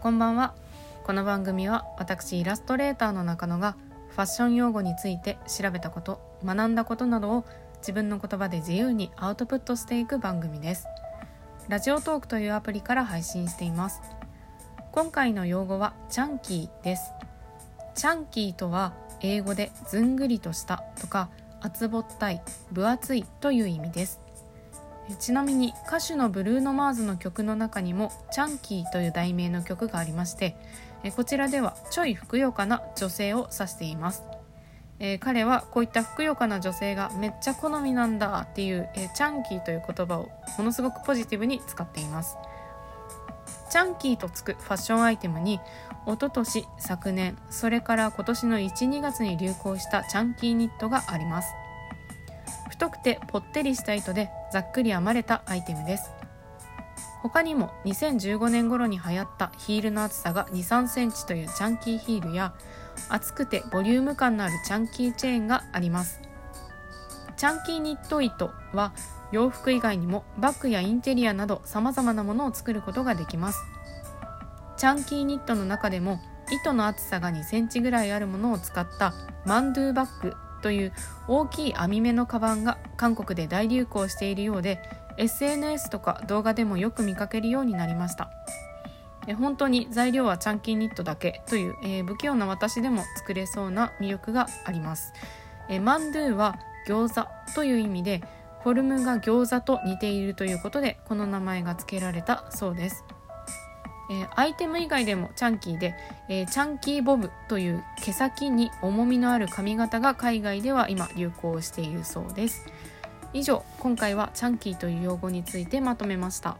こんばんは。この番組は私イラストレーターの中野がファッション用語について調べたこと学んだことなどを自分の言葉で自由にアウトプットしていく番組です。ラジオトークというアプリから配信しています。今回の用語はチャンキーです。チャンキーとは英語でずんぐりとしたとか厚ぼったい分厚いという意味です。ちなみに歌手のブルーノ・マーズの曲の中にも「チャンキー」という題名の曲がありましてこちらではちょいふくよかな女性を指しています、えー、彼はこういったふくよかな女性がめっちゃ好みなんだっていう、えー、チャンキーという言葉をものすごくポジティブに使っています。チャンキーとつくファッションアイテムに一昨年昨年それから今年の12月に流行したチャンキーニットがあります。太くてぽってりした糸でざっくり編まれたアイテムです。他にも2015年頃に流行ったヒールの厚さが2 3センチというチャンキーヒールや厚くてボリューム感のあるチャンキーチェーンがあります。チャンキーニット糸は洋服以外にもバッグやインテリアなど様々なものを作ることができます。チャンキーニットの中でも糸の厚さが2センチぐらいあるものを使ったマンドゥーバッグという大きい網目のカバンが韓国で大流行しているようで SNS とか動画でもよく見かけるようになりました。え本当に材料はチャンキーニットだけという、えー、不器用な私でも作れそうな魅力があります。えマンドゥは餃子という意味でフォルムが餃子と似ているということでこの名前が付けられたそうです。えー、アイテム以外でもチャンキーで、えー、チャンキーボブという毛先に重みのある髪型が海外では今流行しているそうです。以上今回はチャンキーという用語についてまとめました。